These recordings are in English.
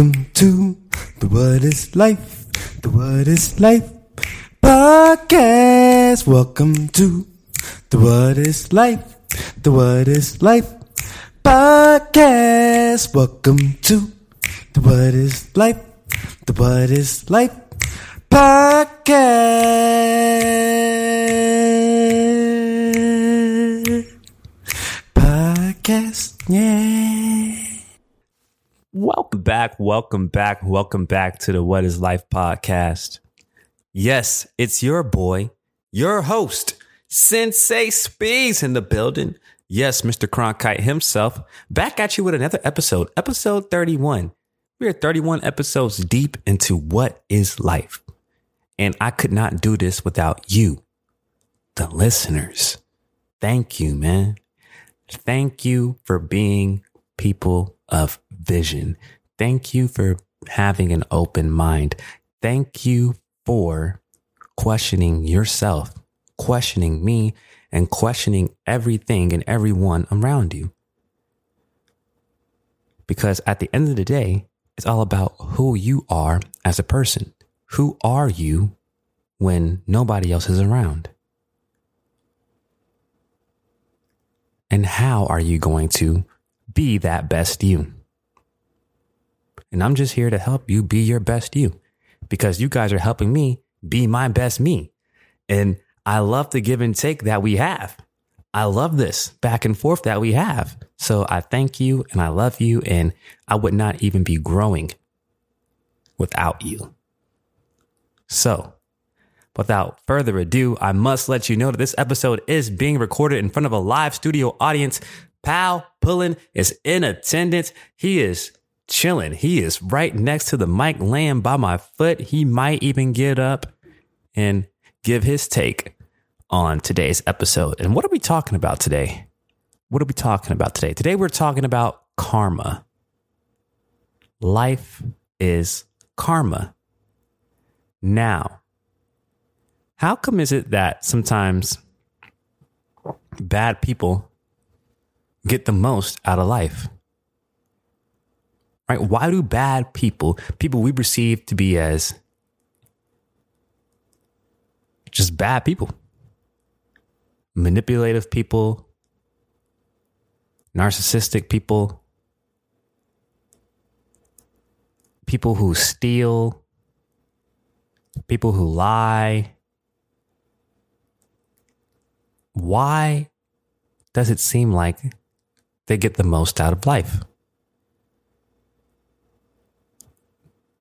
Welcome to the What is Life? The What is Life podcast. Welcome to the What is Life? The What is Life podcast. Welcome to the What is Life? The What is Life podcast. Podcast, yeah. Welcome back, welcome back, welcome back to the What is Life podcast. Yes, it's your boy, your host, Sensei Speeds in the building. Yes, Mr. Cronkite himself, back at you with another episode, episode 31. We are 31 episodes deep into What is Life. And I could not do this without you, the listeners. Thank you, man. Thank you for being people of vision. Thank you for having an open mind. Thank you for questioning yourself, questioning me, and questioning everything and everyone around you. Because at the end of the day, it's all about who you are as a person. Who are you when nobody else is around? And how are you going to be that best you? And I'm just here to help you be your best you because you guys are helping me be my best me. And I love the give and take that we have. I love this back and forth that we have. So I thank you and I love you. And I would not even be growing without you. So without further ado, I must let you know that this episode is being recorded in front of a live studio audience. Pal Pullen is in attendance. He is chilling. He is right next to the mic, laying by my foot. He might even get up and give his take on today's episode. And what are we talking about today? What are we talking about today? Today, we're talking about karma. Life is karma. Now, how come is it that sometimes bad people get the most out of life? Right? Why do bad people, people we perceive to be as just bad people, manipulative people, narcissistic people, people who steal, people who lie, why does it seem like they get the most out of life?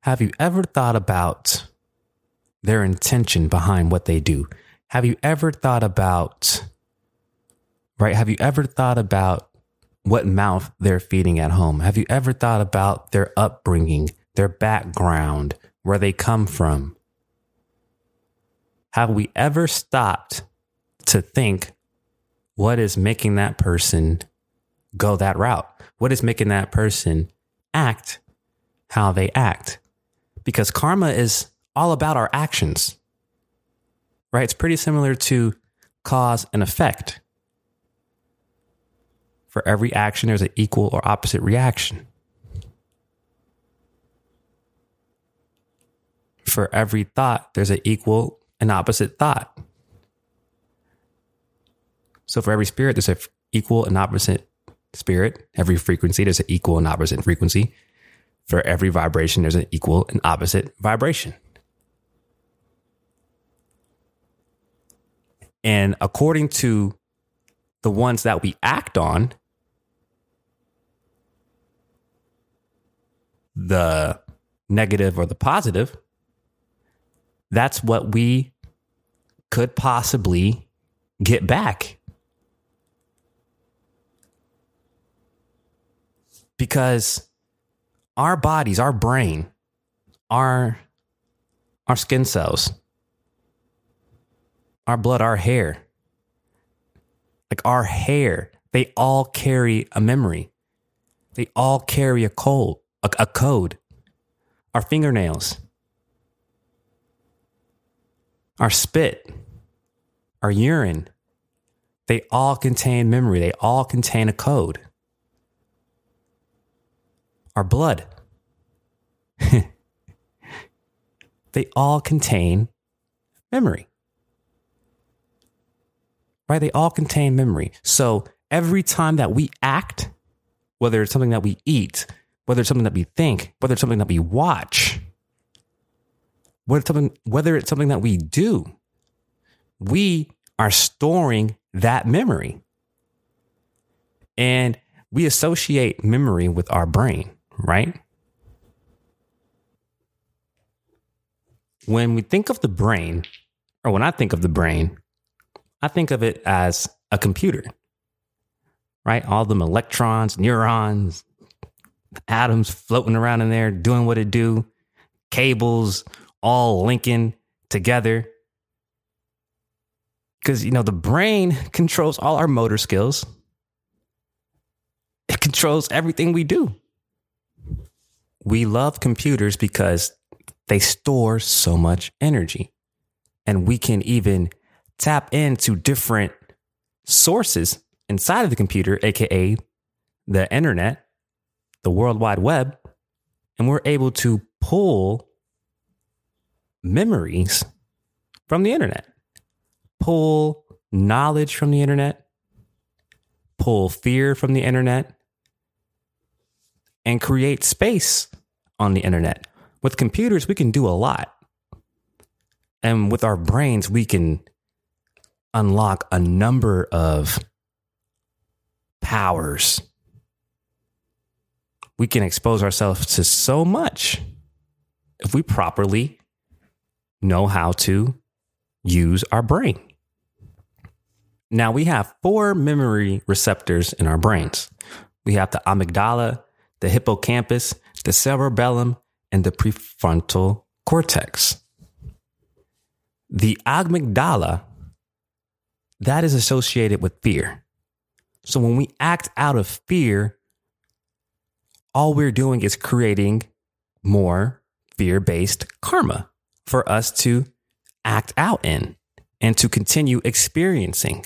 Have you ever thought about their intention behind what they do? Have you ever thought about, right? Have you ever thought about what mouth they're feeding at home? Have you ever thought about their upbringing, their background, where they come from? Have we ever stopped to think what is making that person go that route? What is making that person act how they act? Because karma is all about our actions, right? It's pretty similar to cause and effect. For every action, there's an equal or opposite reaction. For every thought, there's an equal and opposite thought. So for every spirit, there's an equal and opposite spirit. Every frequency, there's an equal and opposite frequency. For every vibration, there's an equal and opposite vibration. And according to the ones that we act on, the negative or the positive, that's what we could possibly get back. Because our bodies, our brain, our our skin cells, our blood, our hair, like our hair, they all carry a memory. They all carry a code, a, a code. Our fingernails, our spit, our urine, they all contain memory. They all contain a code. Our blood, they all contain memory. Right? They all contain memory. So every time that we act, whether it's something that we eat, whether it's something that we think, whether it's something that we watch, whether it's something, whether it's something that we do, we are storing that memory. And we associate memory with our brain, right? When we think of the brain, or when I think of the brain, I think of it as a computer, right? All them electrons, neurons, atoms floating around in there doing what it do, cables all linking together. Because, you know, the brain controls all our motor skills, it controls everything we do. We love computers because they store so much energy. And we can even tap into different sources inside of the computer, AKA the internet, the World Wide Web, and we're able to pull memories from the internet, pull knowledge from the internet, pull fear from the internet, and create space on the internet. With computers, we can do a lot. And with our brains, we can unlock a number of powers. We can expose ourselves to so much if we properly know how to use our brain. Now, we have four memory receptors in our brains we have the amygdala, the hippocampus, the cerebellum, and the prefrontal cortex. The amygdala, that is associated with fear. So when we act out of fear, all we're doing is creating more fear based karma for us to act out in and to continue experiencing.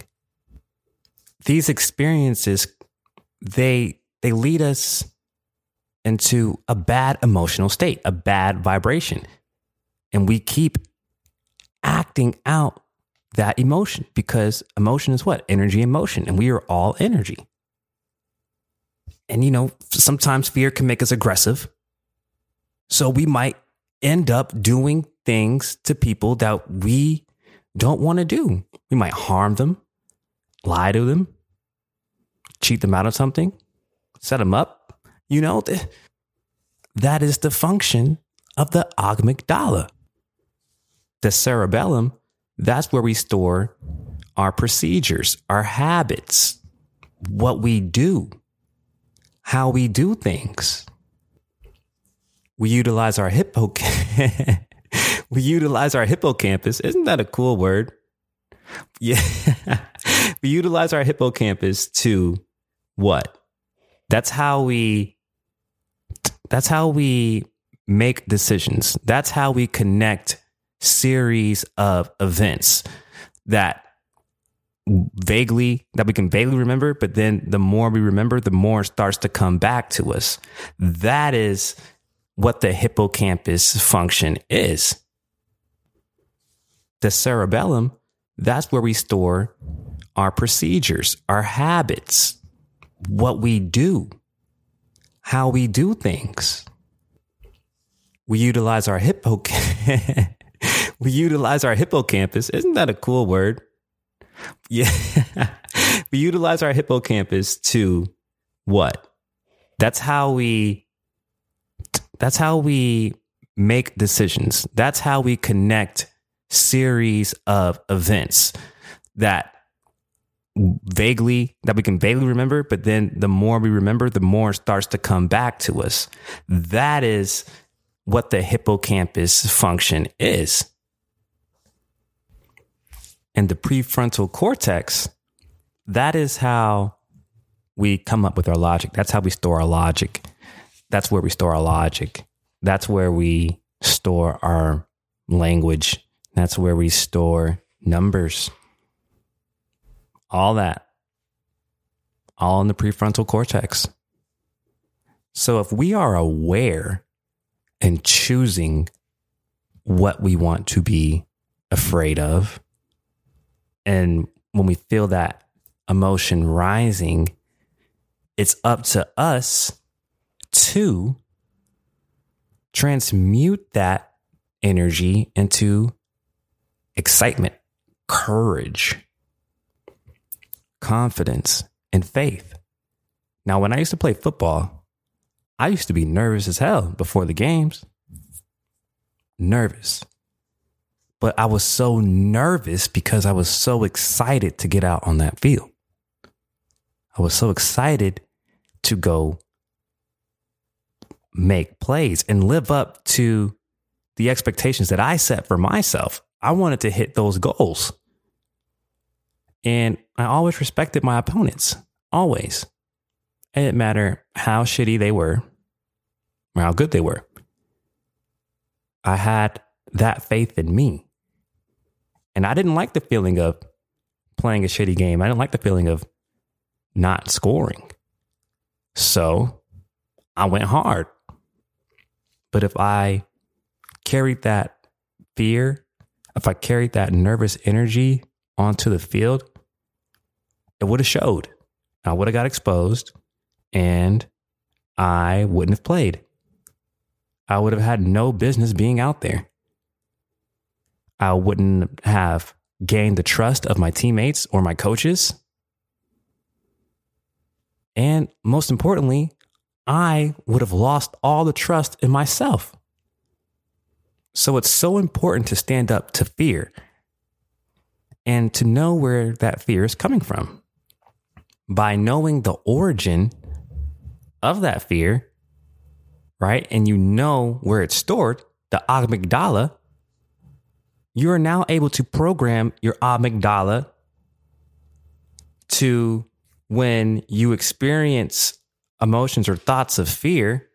These experiences, they, they lead us into a bad emotional state, a bad vibration. And we keep acting out that emotion because emotion is what? Energy and motion. And we are all energy. And, you know, sometimes fear can make us aggressive. So we might end up doing things to people that we don't want to do. We might harm them, lie to them, cheat them out of something, set them up, you know, that is the function of the amygdala. The cerebellum, that's where we store our procedures, our habits, what we do, how we do things. We utilize our hippocampus. we utilize our hippocampus. Isn't that a cool word? Yeah. we utilize our hippocampus to what? That's how we that's how we make decisions. That's how we connect series of events that vaguely that we can vaguely remember, but then the more we remember, the more starts to come back to us. That is what the hippocampus function is. The cerebellum, that's where we store our procedures, our habits, what we do how we do things. We utilize our hippocampus. we utilize our hippocampus. Isn't that a cool word? Yeah. we utilize our hippocampus to what? That's how we that's how we make decisions. That's how we connect series of events that vaguely that we can vaguely remember, but then the more we remember, the more starts to come back to us. That is what the hippocampus function is. And the prefrontal cortex, that is how we come up with our logic. That's how we store our logic. That's where we store our logic. That's where we store our language. That's where we store numbers all that, all in the prefrontal cortex. So if we are aware and choosing what we want to be afraid of. And when we feel that emotion rising, it's up to us to transmute that energy into excitement, courage, confidence, and faith. Now, when I used to play football, I used to be nervous as hell before the games. Nervous. But I was so nervous because I was so excited to get out on that field. I was so excited to go make plays and live up to the expectations that I set for myself. I wanted to hit those goals. And I always respected my opponents, always. It didn't matter how shitty they were or how good they were. I had that faith in me. And I didn't like the feeling of playing a shitty game. I didn't like the feeling of not scoring. So I went hard. But if I carried that fear, if I carried that nervous energy onto the field, it would have showed. I would have got exposed and I wouldn't have played. I would have had no business being out there. I wouldn't have gained the trust of my teammates or my coaches. And most importantly, I would have lost all the trust in myself. So it's so important to stand up to fear and to know where that fear is coming from. By knowing the origin of that fear, right? And you know where it's stored, the amygdala, you are now able to program your amygdala to when you experience emotions or thoughts of fear,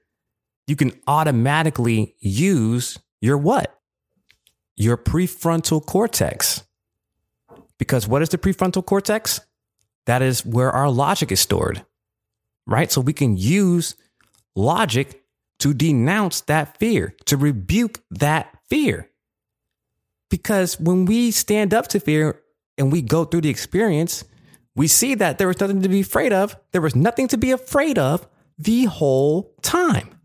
you can automatically use your what? Your prefrontal cortex. Because what is the prefrontal cortex? That is where our logic is stored, right? So we can use logic to denounce that fear, to rebuke that fear. Because when we stand up to fear and we go through the experience, we see that there was nothing to be afraid of. There was nothing to be afraid of the whole time.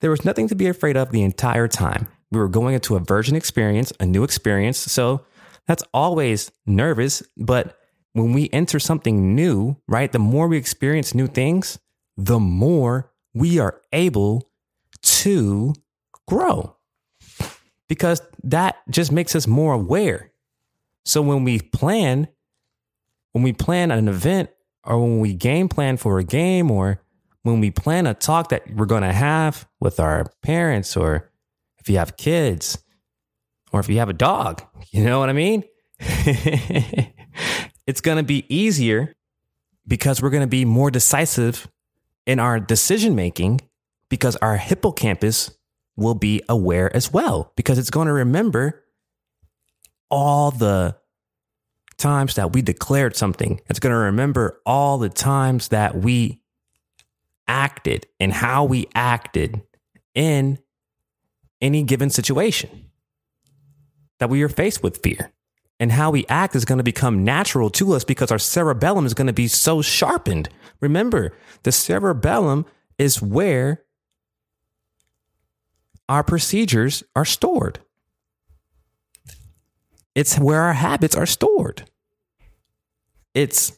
There was nothing to be afraid of the entire time. We were going into a virgin experience, a new experience. So that's always nervous. But when we enter something new, right, the more we experience new things, the more we are able to grow because that just makes us more aware. So when we plan, when we plan an event or when we game plan for a game or when we plan a talk that we're going to have with our parents or if you have kids or if you have a dog, you know what I mean? it's going to be easier because we're going to be more decisive in our decision making because our hippocampus will be aware as well because it's going to remember all the times that we declared something. It's going to remember all the times that we acted and how we acted in any given situation that we are faced with fear. And how we act is going to become natural to us because our cerebellum is going to be so sharpened. Remember, the cerebellum is where our procedures are stored. It's where our habits are stored. It's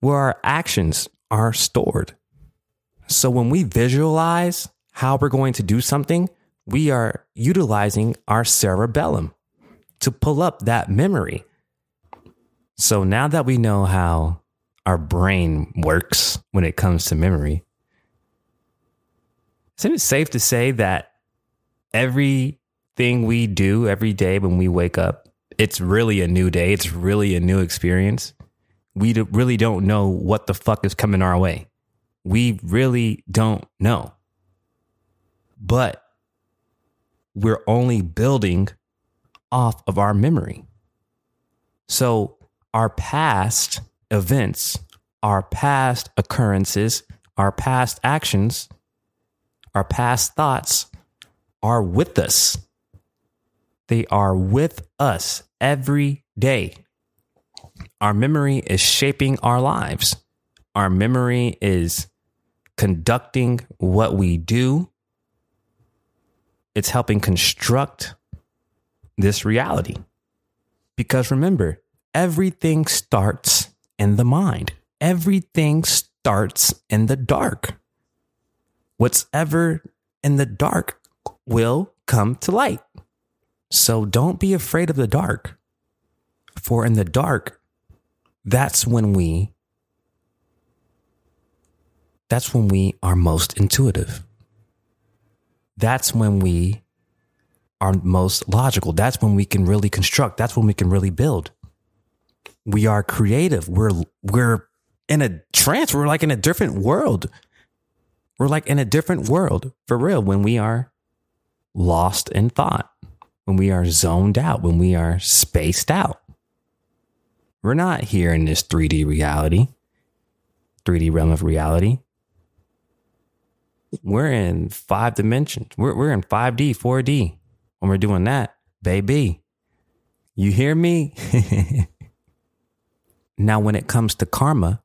where our actions are stored. So when we visualize how we're going to do something, we are utilizing our cerebellum to pull up that memory. So now that we know how our brain works when it comes to memory, isn't it safe to say that everything we do every day when we wake up, it's really a new day. It's really a new experience. We really don't know what the fuck is coming our way. We really don't know. But we're only building off of our memory. So our past events, our past occurrences, our past actions, our past thoughts are with us. They are with us every day. Our memory is shaping our lives. Our memory is conducting what we do. It's helping construct this reality. Because remember, everything starts in the mind, everything starts in the dark. What's ever in the dark will come to light. So don't be afraid of the dark. For in the dark, that's when we that's when we are most intuitive. That's when we are most logical. That's when we can really construct. That's when we can really build. We are creative. We're we're in a trance. We're like in a different world. We're like in a different world for real when we are lost in thought, when we are zoned out, when we are spaced out. We're not here in this 3D reality, 3D realm of reality. We're in five dimensions. We're, we're in 5D, 4D. When we're doing that, baby, you hear me? now, when it comes to karma,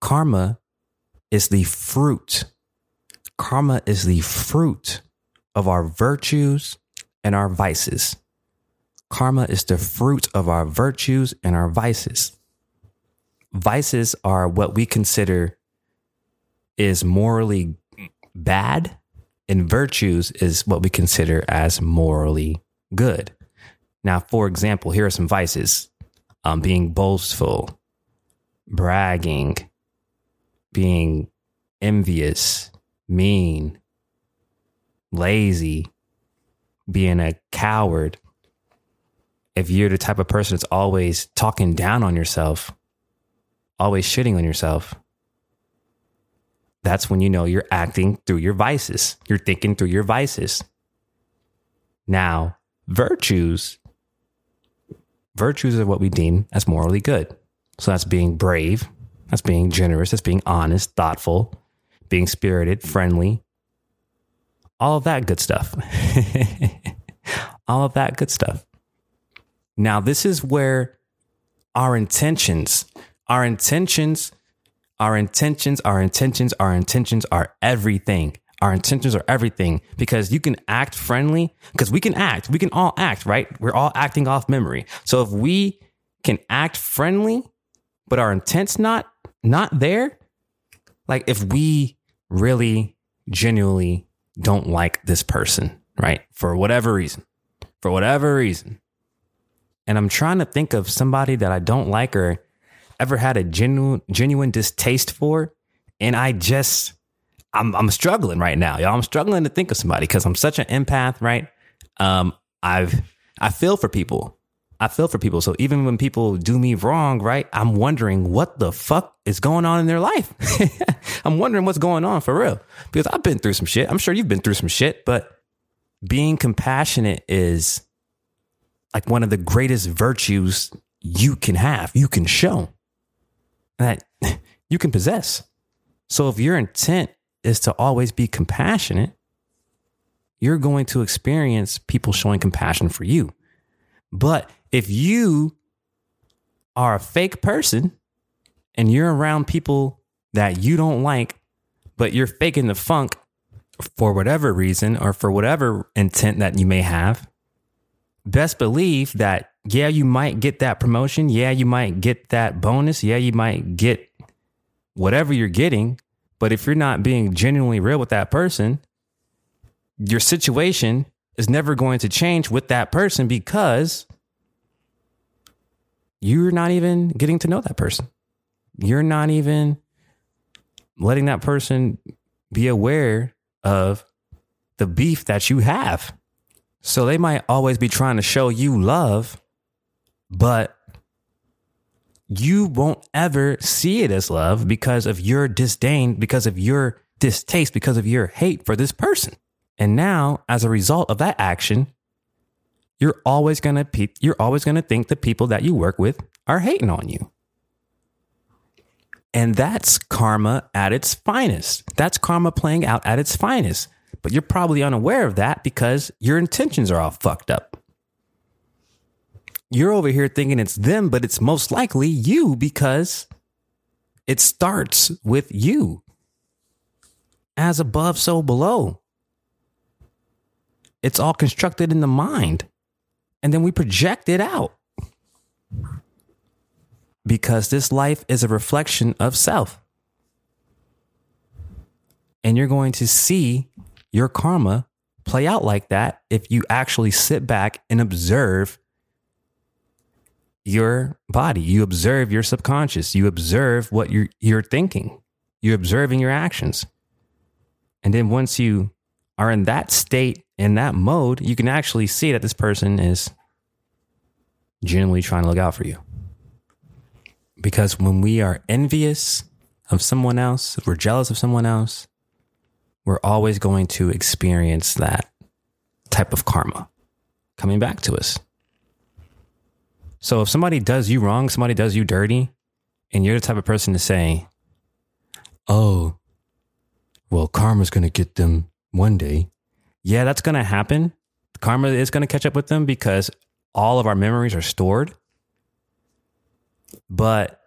karma is the fruit. Karma is the fruit of our virtues and our vices. Karma is the fruit of our virtues and our vices. Vices are what we consider is morally bad, and virtues is what we consider as morally good. Now, for example, here are some vices um, being boastful, bragging, being envious, mean, lazy, being a coward. If you're the type of person that's always talking down on yourself, always shitting on yourself, that's when you know you're acting through your vices. You're thinking through your vices. Now, virtues, virtues are what we deem as morally good. So that's being brave, that's being generous, that's being honest, thoughtful, being spirited, friendly, all of that good stuff. all of that good stuff. Now, this is where our intentions, our intentions our intentions, our intentions, our intentions are everything. Our intentions are everything because you can act friendly because we can act. We can all act, right? We're all acting off memory. So if we can act friendly, but our intent's not not there, like if we really genuinely don't like this person, right? For whatever reason. For whatever reason. And I'm trying to think of somebody that I don't like or ever had a genuine genuine distaste for, and I just I'm I'm struggling right now, y'all. I'm struggling to think of somebody because I'm such an empath, right? Um, I've I feel for people. I feel for people. So even when people do me wrong, right? I'm wondering what the fuck is going on in their life. I'm wondering what's going on for real. Because I've been through some shit. I'm sure you've been through some shit, but being compassionate is like one of the greatest virtues you can have, you can show that you can possess. So if your intent is to always be compassionate, you're going to experience people showing compassion for you. But if you are a fake person and you're around people that you don't like, but you're faking the funk for whatever reason or for whatever intent that you may have, best believe that yeah, you might get that promotion. Yeah, you might get that bonus. Yeah, you might get whatever you're getting. But if you're not being genuinely real with that person, your situation is never going to change with that person because you're not even getting to know that person. You're not even letting that person be aware of the beef that you have. So they might always be trying to show you love, but you won't ever see it as love because of your disdain, because of your distaste, because of your hate for this person. And now, as a result of that action, you're always gonna pe- you're always gonna think the people that you work with are hating on you. And that's karma at its finest. That's karma playing out at its finest. but you're probably unaware of that because your intentions are all fucked up. You're over here thinking it's them, but it's most likely you because it starts with you. As above, so below. It's all constructed in the mind. And then we project it out. Because this life is a reflection of self. And you're going to see your karma play out like that if you actually sit back and observe your body. You observe your subconscious. You observe what you're, you're thinking. You're observing your actions. And then once you are in that state, in that mode, you can actually see that this person is genuinely trying to look out for you. Because when we are envious of someone else, if we're jealous of someone else, we're always going to experience that type of karma coming back to us. So if somebody does you wrong, somebody does you dirty, and you're the type of person to say, oh, well, karma's going to get them one day. Yeah, that's going to happen. Karma is going to catch up with them because all of our memories are stored. But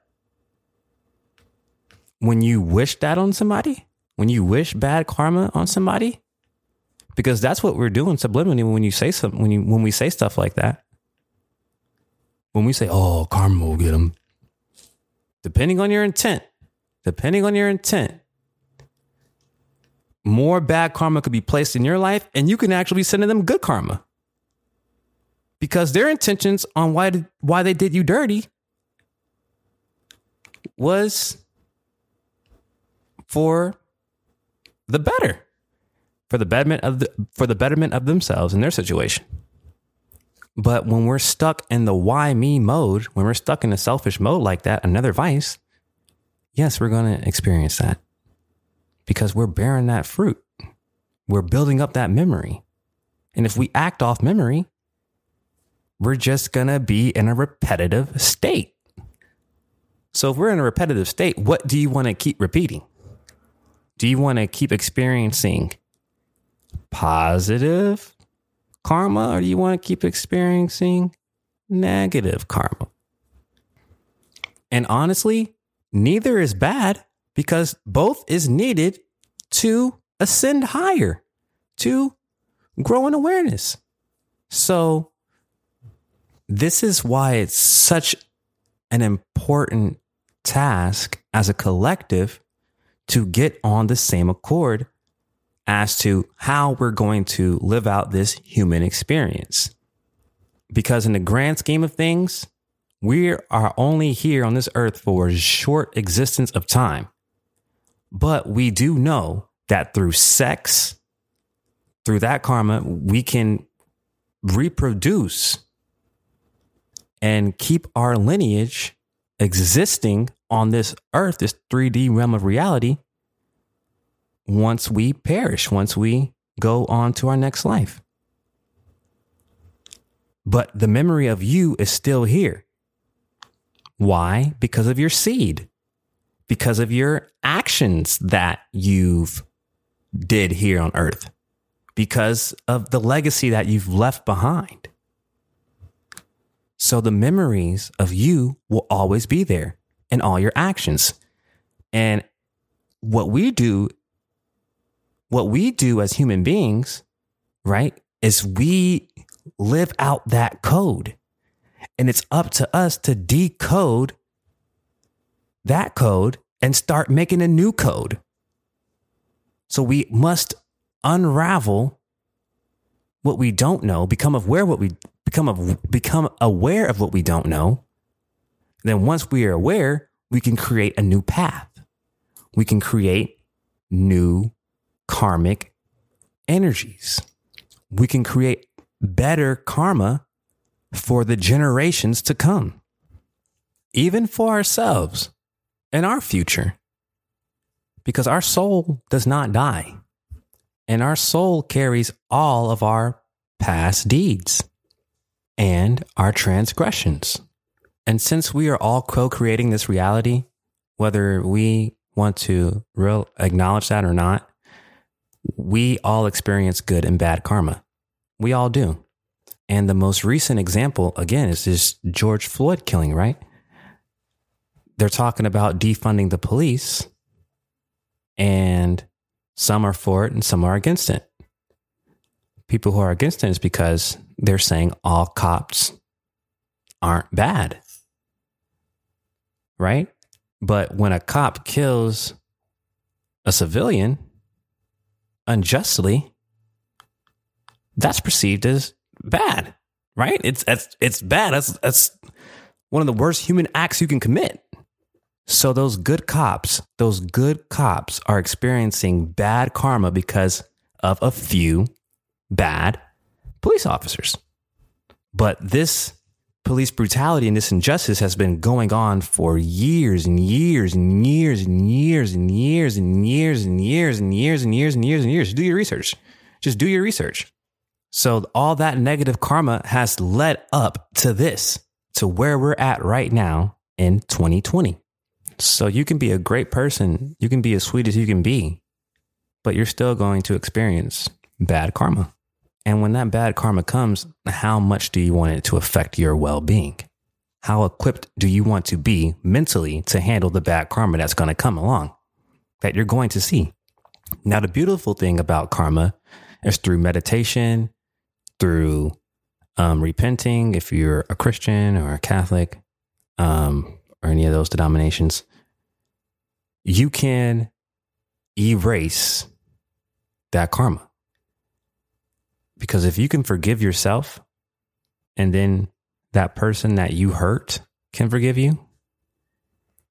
when you wish that on somebody, when you wish bad karma on somebody, because that's what we're doing subliminally when you say when you when we say stuff like that. When we say, "Oh, karma will get them," depending on your intent, depending on your intent, more bad karma could be placed in your life, and you can actually be sending them good karma because their intentions on why why they did you dirty was for the better for the betterment of the, for the betterment of themselves and their situation. But when we're stuck in the why me mode, when we're stuck in a selfish mode like that, another vice, yes, we're going to experience that because we're bearing that fruit. We're building up that memory. And if we act off memory, we're just going to be in a repetitive state. So if we're in a repetitive state, what do you want to keep repeating? Do you want to keep experiencing positive karma or do you want to keep experiencing negative karma? And honestly, neither is bad because both is needed to ascend higher, to grow in awareness. So, this is why it's such an important task as a collective to get on the same accord as to how we're going to live out this human experience. Because in the grand scheme of things, we are only here on this earth for a short existence of time. But we do know that through sex, through that karma, we can reproduce and keep our lineage existing on this earth, this 3D realm of reality, once we perish, once we go on to our next life. But the memory of you is still here. Why? Because of your seed, because of your actions that you've did here on earth, because of the legacy that you've left behind. So the memories of you will always be there in all your actions. And what we do, what we do as human beings, right, is we live out that code. And it's up to us to decode that code and start making a new code. So we must unravel what we don't know, become aware what we become of, become aware of what we don't know. Then once we are aware, we can create a new path. We can create new karmic energies. We can create better karma for the generations to come, even for ourselves and our future. Because our soul does not die, and our soul carries all of our past deeds and our transgressions. And since we are all co creating this reality, whether we want to real acknowledge that or not, we all experience good and bad karma. We all do. And the most recent example, again, is this George Floyd killing, right? They're talking about defunding the police, and some are for it and some are against it. People who are against it is because they're saying all cops aren't bad, right? But when a cop kills a civilian unjustly, that's perceived as bad, right? It's it's it's bad. That's that's one of the worst human acts you can commit. So those good cops, those good cops are experiencing bad karma because of a few bad police officers. But this police brutality and this injustice has been going on for years and years and years and years and years and years and years and years and years and years and years. Do your research. Just do your research. So all that negative karma has led up to this, to where we're at right now in 2020. So you can be a great person, you can be as sweet as you can be, but you're still going to experience bad karma. And when that bad karma comes, how much do you want it to affect your well being? How equipped do you want to be mentally to handle the bad karma that's going to come along that you're going to see? Now, the beautiful thing about karma is through meditation, through um, repenting, if you're a Christian or a Catholic um, or any of those denominations, you can erase that karma. Because if you can forgive yourself and then that person that you hurt can forgive you,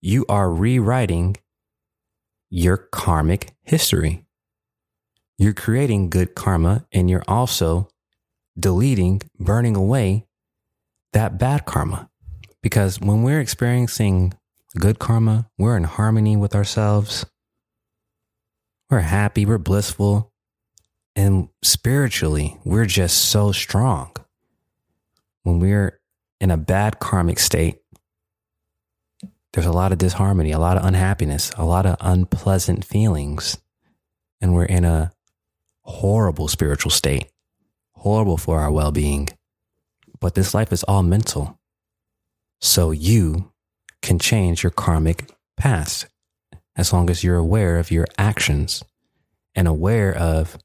you are rewriting your karmic history. You're creating good karma and you're also deleting, burning away that bad karma. Because when we're experiencing good karma, we're in harmony with ourselves. We're happy, we're blissful, and spiritually, we're just so strong. When we're in a bad karmic state, there's a lot of disharmony, a lot of unhappiness, a lot of unpleasant feelings, and we're in a horrible spiritual state horrible for our well being. But this life is all mental. So you can change your karmic past as long as you're aware of your actions and aware of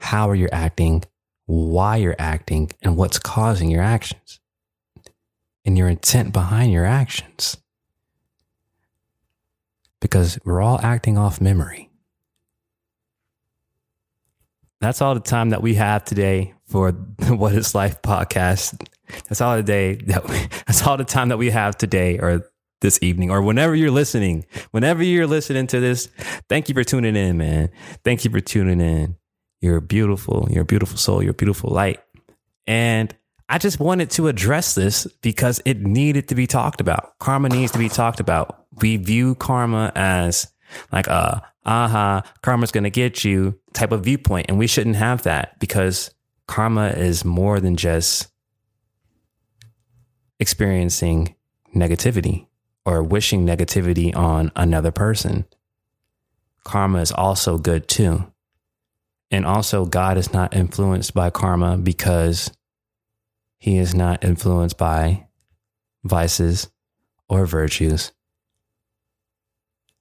how are you're acting, why you're acting, and what's causing your actions and your intent behind your actions. Because we're all acting off memory that's all the time that we have today for What is Life podcast. That's all the day that we, that's all the time that we have today or this evening or whenever you're listening. Whenever you're listening to this, thank you for tuning in, man. Thank you for tuning in. You're beautiful. You're a beautiful soul. You're a beautiful light. And I just wanted to address this because it needed to be talked about. Karma needs to be talked about. We view karma as like a aha, karma's going to get you type of viewpoint. And we shouldn't have that because karma is more than just experiencing negativity or wishing negativity on another person. Karma is also good too. And also, God is not influenced by karma because he is not influenced by vices or virtues.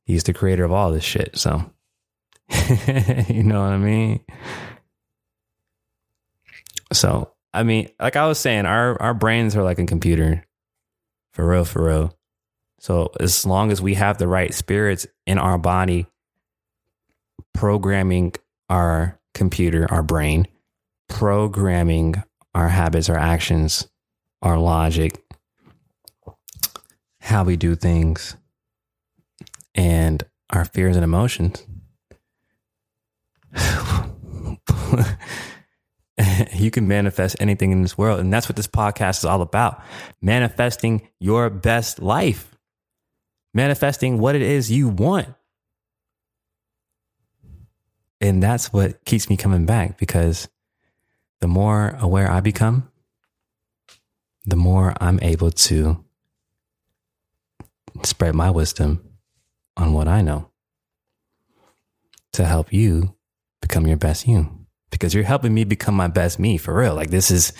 He's the creator of all this shit. So, you know what I mean? So, I mean, like I was saying, our, our brains are like a computer for real, for real. So, as long as we have the right spirits in our body programming our computer, our brain, programming our habits, our actions, our logic, how we do things, and our fears and emotions. you can manifest anything in this world. And that's what this podcast is all about manifesting your best life, manifesting what it is you want. And that's what keeps me coming back because the more aware I become, the more I'm able to spread my wisdom on what I know to help you become your best you because you're helping me become my best me for real. Like this is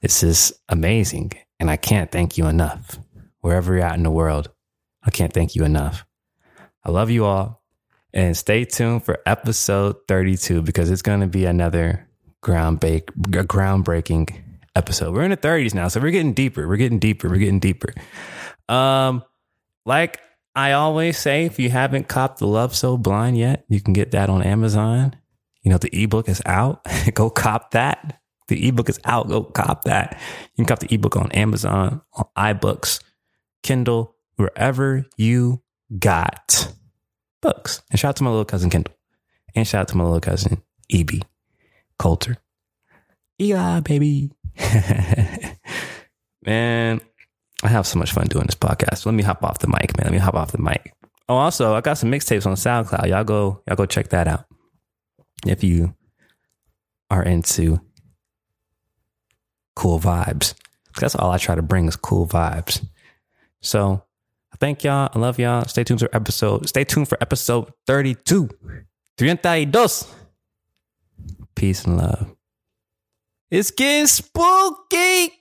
this is amazing and I can't thank you enough. Wherever you're at in the world, I can't thank you enough. I love you all and stay tuned for episode 32 because it's going to be another ground bake, groundbreaking episode. We're in the 30s now, so we're getting deeper. We're getting deeper. We're getting deeper. Um like I always say, if you haven't copped The Love So Blind yet, you can get that on Amazon. You know, the ebook is out. Go cop that. The ebook is out. Go cop that. You can cop the ebook on Amazon, on iBooks, Kindle, wherever you got books. And shout out to my little cousin Kendall. And shout out to my little cousin EB Coulter. Eli, baby. Man, I have so much fun doing this podcast. Let me hop off the mic, man. Let me hop off the mic. Oh, also, I got some mixtapes on SoundCloud. Y'all go, y'all go check that out. If you are into cool vibes. That's all I try to bring is cool vibes. So thank y'all. I love y'all. Stay tuned for episode. Stay tuned for episode 32. 32. Peace and love. It's getting spooky.